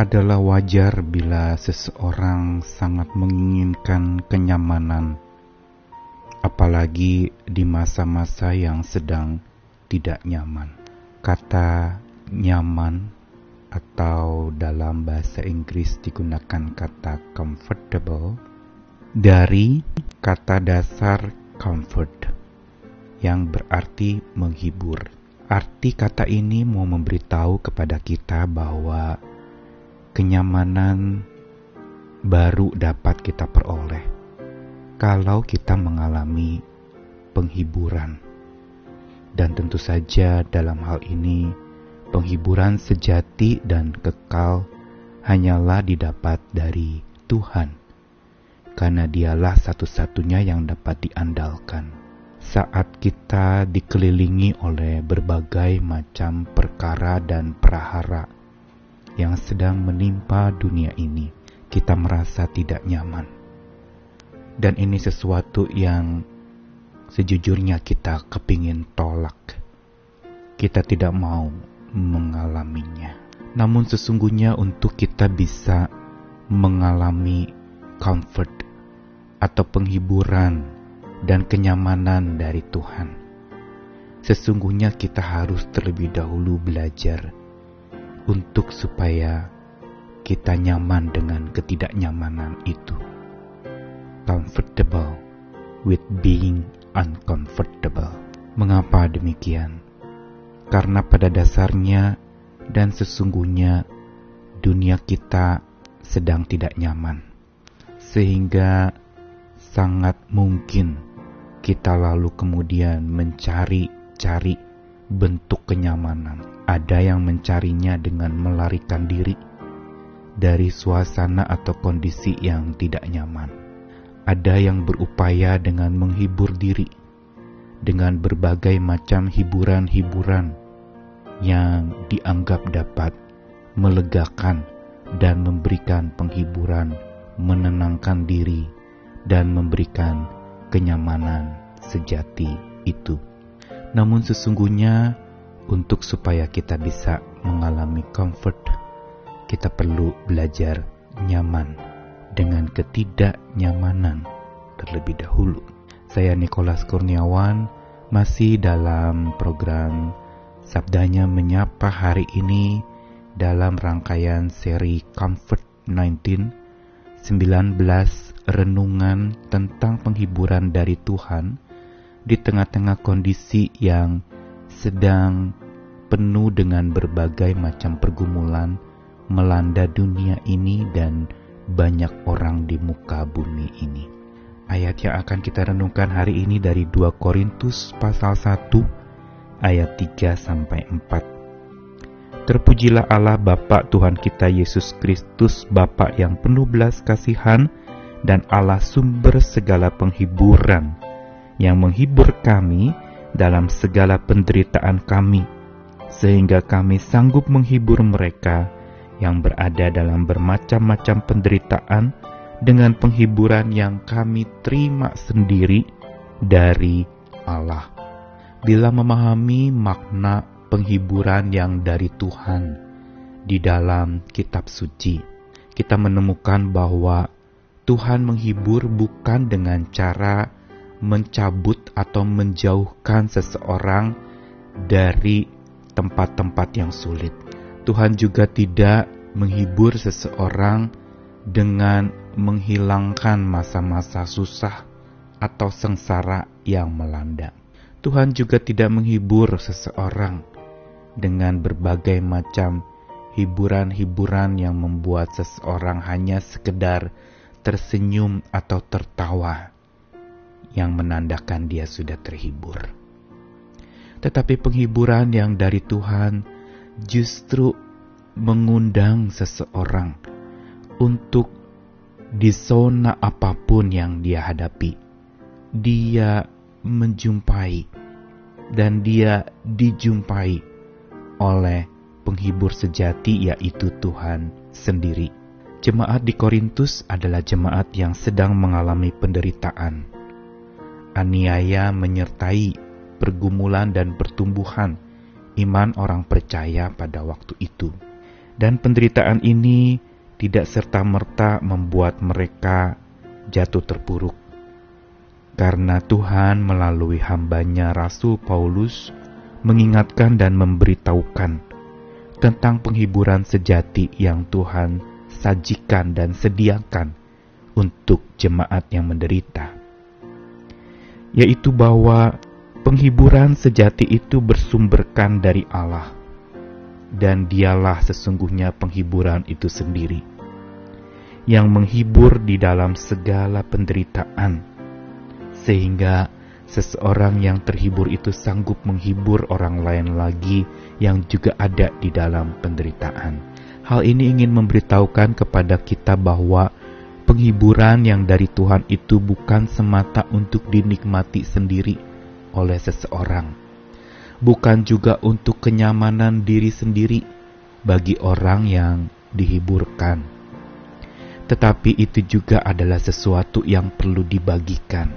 Adalah wajar bila seseorang sangat menginginkan kenyamanan, apalagi di masa-masa yang sedang tidak nyaman. Kata nyaman atau dalam bahasa Inggris digunakan kata comfortable dari kata dasar comfort yang berarti menghibur. Arti kata ini mau memberitahu kepada kita bahwa kenyamanan baru dapat kita peroleh kalau kita mengalami penghiburan. Dan tentu saja dalam hal ini penghiburan sejati dan kekal hanyalah didapat dari Tuhan. Karena dialah satu-satunya yang dapat diandalkan. Saat kita dikelilingi oleh berbagai macam perkara dan prahara yang sedang menimpa dunia ini, kita merasa tidak nyaman. Dan ini sesuatu yang sejujurnya kita kepingin tolak. Kita tidak mau mengalaminya. Namun sesungguhnya untuk kita bisa mengalami comfort atau penghiburan dan kenyamanan dari Tuhan. Sesungguhnya kita harus terlebih dahulu belajar untuk supaya kita nyaman dengan ketidaknyamanan itu. Comfortable with being uncomfortable. Mengapa demikian? Karena pada dasarnya dan sesungguhnya dunia kita sedang tidak nyaman. Sehingga sangat mungkin kita lalu kemudian mencari-cari bentuk kenyamanan. Ada yang mencarinya dengan melarikan diri dari suasana atau kondisi yang tidak nyaman. Ada yang berupaya dengan menghibur diri dengan berbagai macam hiburan-hiburan yang dianggap dapat melegakan dan memberikan penghiburan, menenangkan diri, dan memberikan kenyamanan sejati itu. Namun sesungguhnya untuk supaya kita bisa mengalami comfort, kita perlu belajar nyaman dengan ketidaknyamanan terlebih dahulu. Saya Nikolas Kurniawan masih dalam program Sabdanya Menyapa hari ini dalam rangkaian seri Comfort 19 19 renungan tentang penghiburan dari Tuhan di tengah-tengah kondisi yang sedang penuh dengan berbagai macam pergumulan melanda dunia ini dan banyak orang di muka bumi ini. Ayat yang akan kita renungkan hari ini dari 2 Korintus pasal 1 ayat 3 sampai 4. Terpujilah Allah Bapa Tuhan kita Yesus Kristus Bapa yang penuh belas kasihan dan Allah sumber segala penghiburan yang menghibur kami dalam segala penderitaan kami sehingga kami sanggup menghibur mereka yang berada dalam bermacam-macam penderitaan dengan penghiburan yang kami terima sendiri dari Allah. Bila memahami makna penghiburan yang dari Tuhan di dalam kitab suci, kita menemukan bahwa Tuhan menghibur bukan dengan cara mencabut atau menjauhkan seseorang dari tempat-tempat yang sulit. Tuhan juga tidak menghibur seseorang dengan menghilangkan masa-masa susah atau sengsara yang melanda. Tuhan juga tidak menghibur seseorang dengan berbagai macam hiburan-hiburan yang membuat seseorang hanya sekedar tersenyum atau tertawa yang menandakan dia sudah terhibur. Tetapi penghiburan yang dari Tuhan justru mengundang seseorang untuk di zona apa pun yang dia hadapi. Dia menjumpai dan dia dijumpai oleh penghibur sejati yaitu Tuhan sendiri. Jemaat di Korintus adalah jemaat yang sedang mengalami penderitaan. Aniaya menyertai pergumulan dan pertumbuhan iman orang percaya pada waktu itu. Dan penderitaan ini tidak serta-merta membuat mereka jatuh terpuruk. Karena Tuhan melalui hambanya Rasul Paulus mengingatkan dan memberitahukan tentang penghiburan sejati yang Tuhan sajikan dan sediakan untuk jemaat yang menderita, yaitu bahwa penghiburan sejati itu bersumberkan dari Allah, dan Dialah sesungguhnya penghiburan itu sendiri yang menghibur di dalam segala penderitaan, sehingga seseorang yang terhibur itu sanggup menghibur orang lain lagi yang juga ada di dalam penderitaan. Hal ini ingin memberitahukan kepada kita bahwa penghiburan yang dari Tuhan itu bukan semata untuk dinikmati sendiri oleh seseorang, bukan juga untuk kenyamanan diri sendiri bagi orang yang dihiburkan, tetapi itu juga adalah sesuatu yang perlu dibagikan.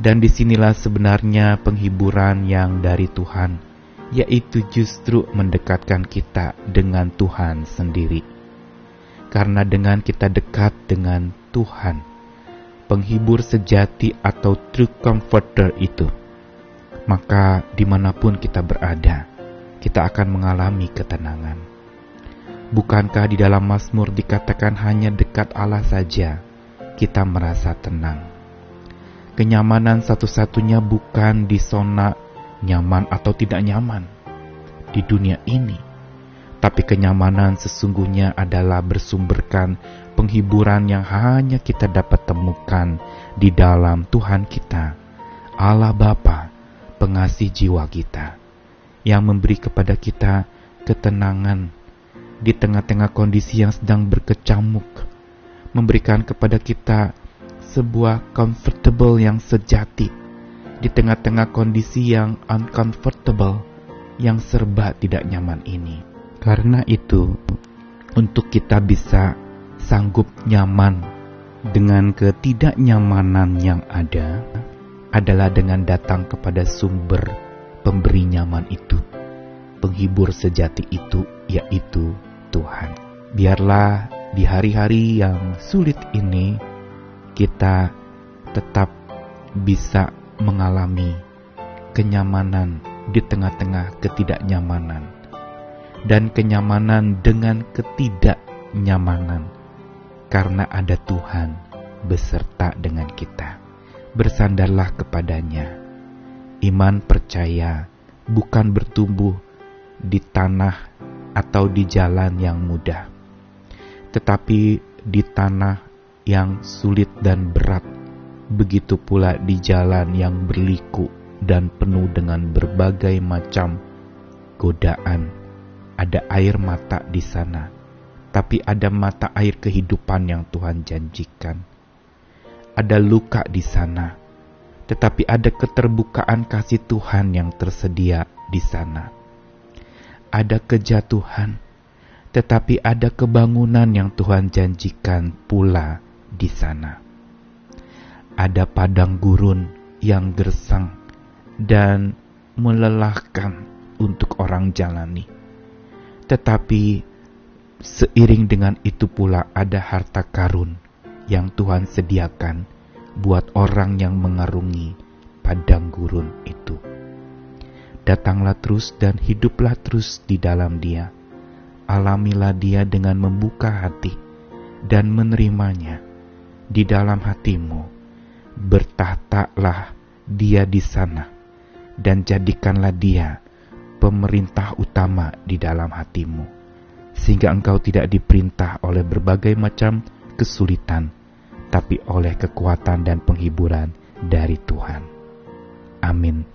Dan di sinilah sebenarnya penghiburan yang dari Tuhan, yaitu justru mendekatkan kita dengan Tuhan sendiri. Karena dengan kita dekat dengan Tuhan, penghibur sejati atau true comforter itu, maka di mana pun kita berada, kita akan mengalami ketenangan. Bukankah di dalam Mazmur dikatakan hanya dekat Allah saja kita merasa tenang? Kenyamanan satu-satunya bukan di zona nyaman atau tidak nyaman di dunia ini, tapi kenyamanan sesungguhnya adalah bersumberkan penghiburan yang hanya kita dapat temukan di dalam Tuhan kita, Allah Bapa, pengasih jiwa kita, yang memberi kepada kita ketenangan di tengah-tengah kondisi yang sedang berkecamuk, memberikan kepada kita sebuah comfortable yang sejati di tengah-tengah kondisi yang uncomfortable, yang serba tidak nyaman ini. Karena itu, untuk kita bisa sanggup nyaman dengan ketidaknyamanan yang ada, adalah dengan datang kepada sumber pemberi nyaman itu, penghibur sejati itu, yaitu Tuhan. Biarlah di hari-hari yang sulit ini, kita tetap bisa mengalami kenyamanan di tengah-tengah ketidaknyamanan dan kenyamanan dengan ketidaknyamanan karena ada Tuhan beserta dengan kita. Bersandarlah kepadanya. Iman percaya bukan bertumbuh di tanah atau di jalan yang mudah, tetapi di tanah yang sulit dan berat, begitu pula di jalan yang berliku dan penuh dengan berbagai macam godaan. Ada air mata di sana, tapi ada mata air kehidupan yang Tuhan janjikan. Ada luka di sana, tetapi ada keterbukaan kasih Tuhan yang tersedia di sana. Ada kejatuhan, tetapi ada kebangunan yang Tuhan janjikan pula di sana. Ada padang gurun yang gersang dan melelahkan untuk orang jalani. Tetapi seiring dengan itu pula ada harta karun yang Tuhan sediakan buat orang yang mengarungi padang gurun itu. Datanglah terus dan hiduplah terus di dalam dia. Alamilah dia dengan membuka hati dan menerimanya di dalam hatimu, bertahtalah dia di sana, dan jadikanlah dia pemerintah utama di dalam hatimu, sehingga engkau tidak diperintah oleh berbagai macam kesulitan, tapi oleh kekuatan dan penghiburan dari Tuhan. Amin.